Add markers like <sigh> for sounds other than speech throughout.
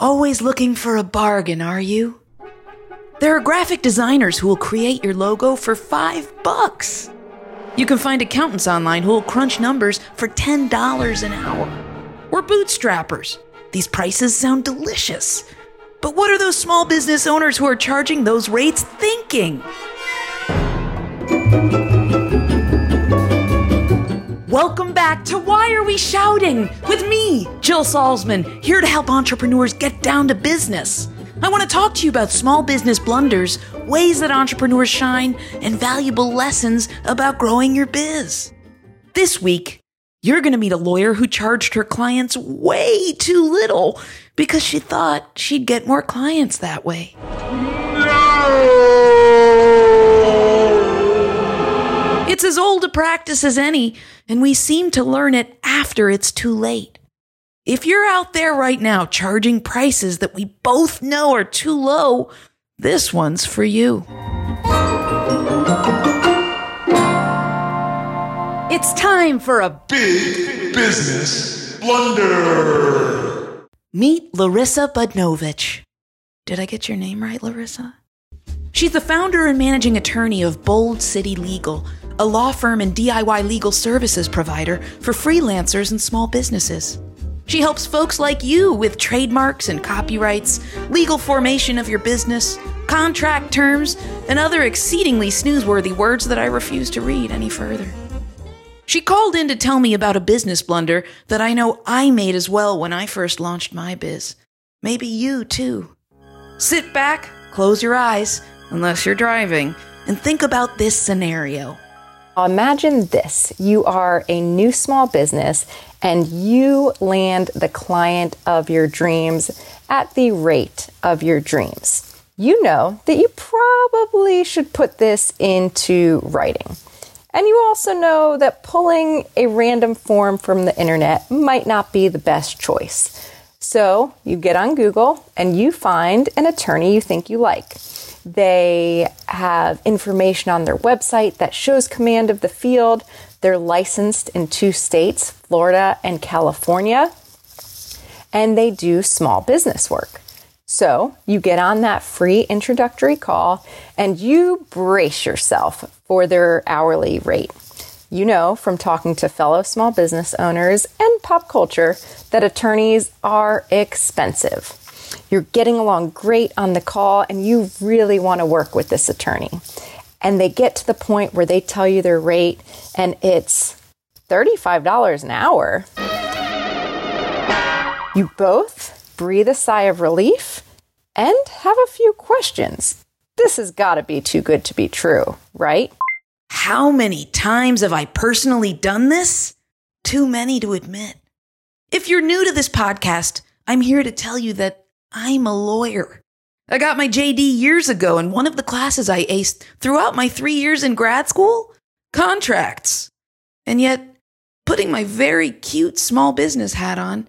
Always looking for a bargain, are you? There are graphic designers who will create your logo for five bucks. You can find accountants online who will crunch numbers for $10 an hour. We're bootstrappers. These prices sound delicious. But what are those small business owners who are charging those rates thinking? Welcome back to Why Are We Shouting with me, Jill Salzman, here to help entrepreneurs get down to business. I want to talk to you about small business blunders, ways that entrepreneurs shine, and valuable lessons about growing your biz. This week, you're going to meet a lawyer who charged her clients way too little because she thought she'd get more clients that way. It's as old a practice as any, and we seem to learn it after it's too late. If you're out there right now charging prices that we both know are too low, this one's for you. It's time for a Big Business Blunder. Meet Larissa Budnovich. Did I get your name right, Larissa? She's the founder and managing attorney of Bold City Legal, a law firm and DIY legal services provider for freelancers and small businesses. She helps folks like you with trademarks and copyrights, legal formation of your business, contract terms, and other exceedingly snoozeworthy words that I refuse to read any further. She called in to tell me about a business blunder that I know I made as well when I first launched my biz. Maybe you too. Sit back, close your eyes, unless you're driving, and think about this scenario. Imagine this you are a new small business and you land the client of your dreams at the rate of your dreams. You know that you probably should put this into writing. And you also know that pulling a random form from the internet might not be the best choice. So you get on Google and you find an attorney you think you like. They have information on their website that shows command of the field. They're licensed in two states, Florida and California, and they do small business work. So you get on that free introductory call and you brace yourself for their hourly rate. You know from talking to fellow small business owners and pop culture that attorneys are expensive. You're getting along great on the call and you really want to work with this attorney. And they get to the point where they tell you their rate and it's $35 an hour. You both breathe a sigh of relief and have a few questions. This has got to be too good to be true, right? How many times have I personally done this? Too many to admit. If you're new to this podcast, I'm here to tell you that I'm a lawyer. I got my JD years ago, and one of the classes I aced throughout my three years in grad school contracts. And yet, putting my very cute small business hat on,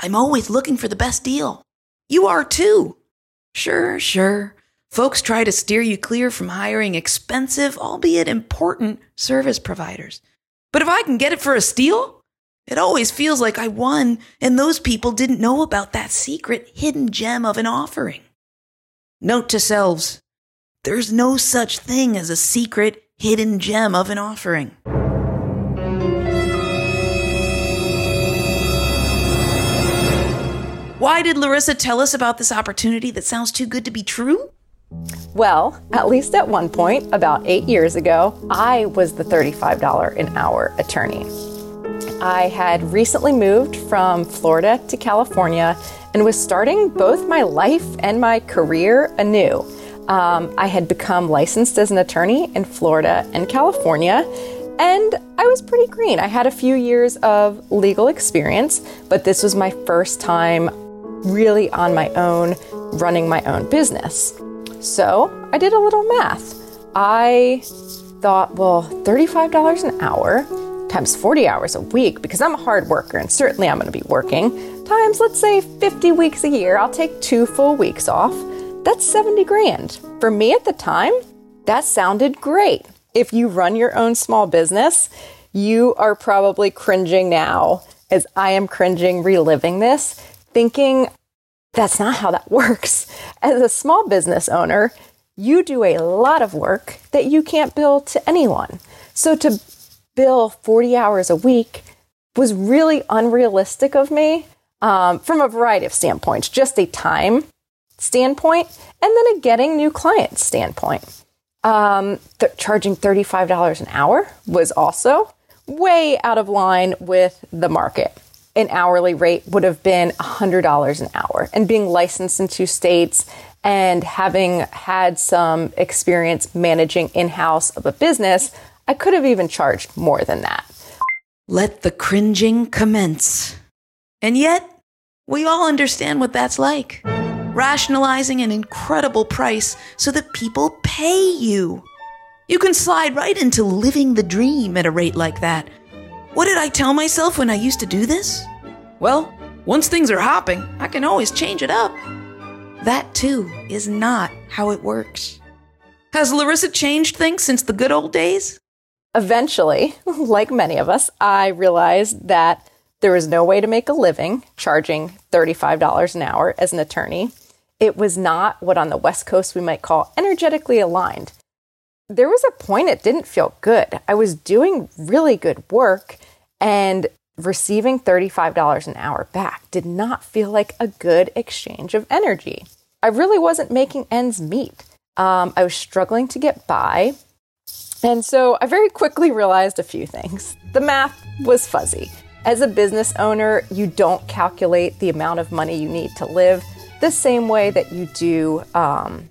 I'm always looking for the best deal. You are too. Sure, sure. Folks try to steer you clear from hiring expensive, albeit important, service providers. But if I can get it for a steal, it always feels like I won, and those people didn't know about that secret hidden gem of an offering. Note to selves there's no such thing as a secret hidden gem of an offering. Why did Larissa tell us about this opportunity that sounds too good to be true? Well, at least at one point, about eight years ago, I was the $35 an hour attorney. I had recently moved from Florida to California and was starting both my life and my career anew. Um, I had become licensed as an attorney in Florida and California, and I was pretty green. I had a few years of legal experience, but this was my first time really on my own, running my own business. So I did a little math. I thought, well, $35 an hour times 40 hours a week, because I'm a hard worker and certainly I'm going to be working, times let's say 50 weeks a year, I'll take two full weeks off. That's 70 grand. For me at the time, that sounded great. If you run your own small business, you are probably cringing now as I am cringing reliving this, thinking that's not how that <laughs> works. As a small business owner, you do a lot of work that you can't bill to anyone. So to bill 40 hours a week was really unrealistic of me um, from a variety of standpoints, just a time standpoint, and then a getting new clients standpoint. Um, th- charging $35 an hour was also way out of line with the market. An hourly rate would have been $100 an hour. And being licensed in two states and having had some experience managing in house of a business, I could have even charged more than that. Let the cringing commence. And yet, we all understand what that's like. Rationalizing an incredible price so that people pay you. You can slide right into living the dream at a rate like that. What did I tell myself when I used to do this? Well, once things are hopping, I can always change it up. That too is not how it works. Has Larissa changed things since the good old days? Eventually, <laughs> like many of us, I realized that there was no way to make a living charging $35 an hour as an attorney. It was not what on the West Coast we might call energetically aligned. There was a point it didn't feel good. I was doing really good work and receiving $35 an hour back did not feel like a good exchange of energy. I really wasn't making ends meet. Um, I was struggling to get by. And so I very quickly realized a few things. The math was fuzzy. As a business owner, you don't calculate the amount of money you need to live the same way that you do um,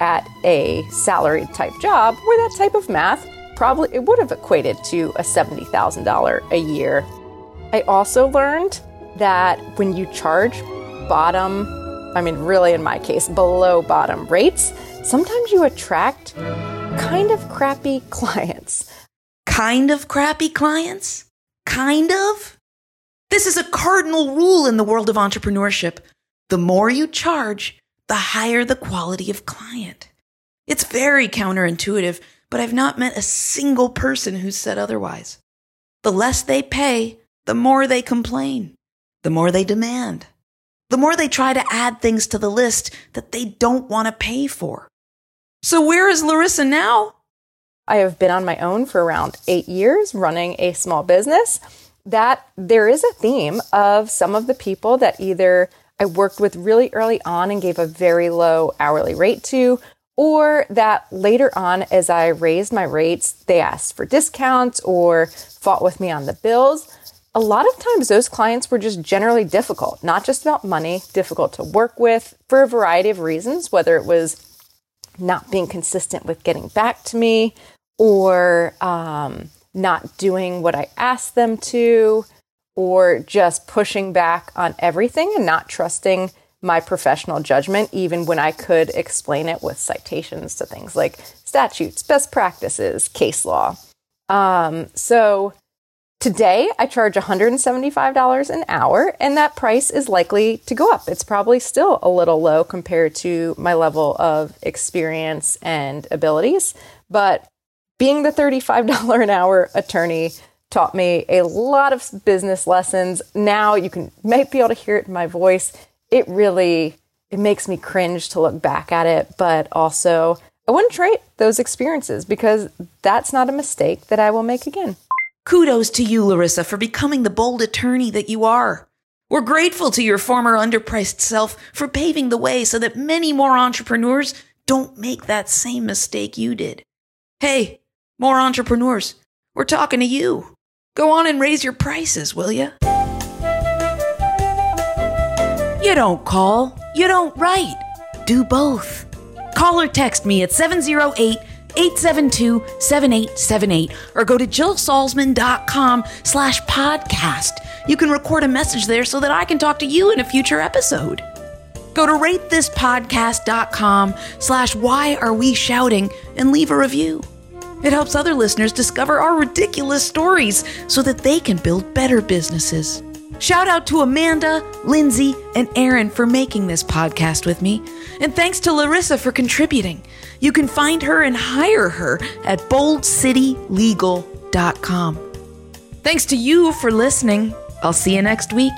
at a salaried type job, where that type of math probably it would have equated to a $70,000 a year. I also learned that when you charge bottom, I mean, really in my case, below bottom rates, sometimes you attract kind of crappy <laughs> clients. Kind of crappy clients? Kind of? This is a cardinal rule in the world of entrepreneurship. The more you charge, the higher the quality of client. It's very counterintuitive, but I've not met a single person who said otherwise. The less they pay, the more they complain, the more they demand, the more they try to add things to the list that they don't want to pay for. So, where is Larissa now? I have been on my own for around eight years running a small business. That there is a theme of some of the people that either I worked with really early on and gave a very low hourly rate to, or that later on, as I raised my rates, they asked for discounts or fought with me on the bills. A lot of times, those clients were just generally difficult, not just about money, difficult to work with for a variety of reasons, whether it was not being consistent with getting back to me or um, not doing what I asked them to or just pushing back on everything and not trusting my professional judgment, even when I could explain it with citations to things like statutes, best practices, case law. Um, so today I charge $175 an hour, and that price is likely to go up. It's probably still a little low compared to my level of experience and abilities, but being the $35 an hour attorney taught me a lot of business lessons. Now you can might be able to hear it in my voice. It really it makes me cringe to look back at it, but also I wouldn't trade those experiences because that's not a mistake that I will make again. Kudos to you, Larissa, for becoming the bold attorney that you are. We're grateful to your former underpriced self for paving the way so that many more entrepreneurs don't make that same mistake you did. Hey, more entrepreneurs, we're talking to you. Go on and raise your prices, will you? You don't call, you don't write. Do both. Call or text me at 708 872 7878 or go to jillsalzman.com slash podcast. You can record a message there so that I can talk to you in a future episode. Go to ratethispodcast.com slash why are we shouting and leave a review. It helps other listeners discover our ridiculous stories so that they can build better businesses. Shout out to Amanda, Lindsay, and Aaron for making this podcast with me. And thanks to Larissa for contributing. You can find her and hire her at boldcitylegal.com. Thanks to you for listening. I'll see you next week.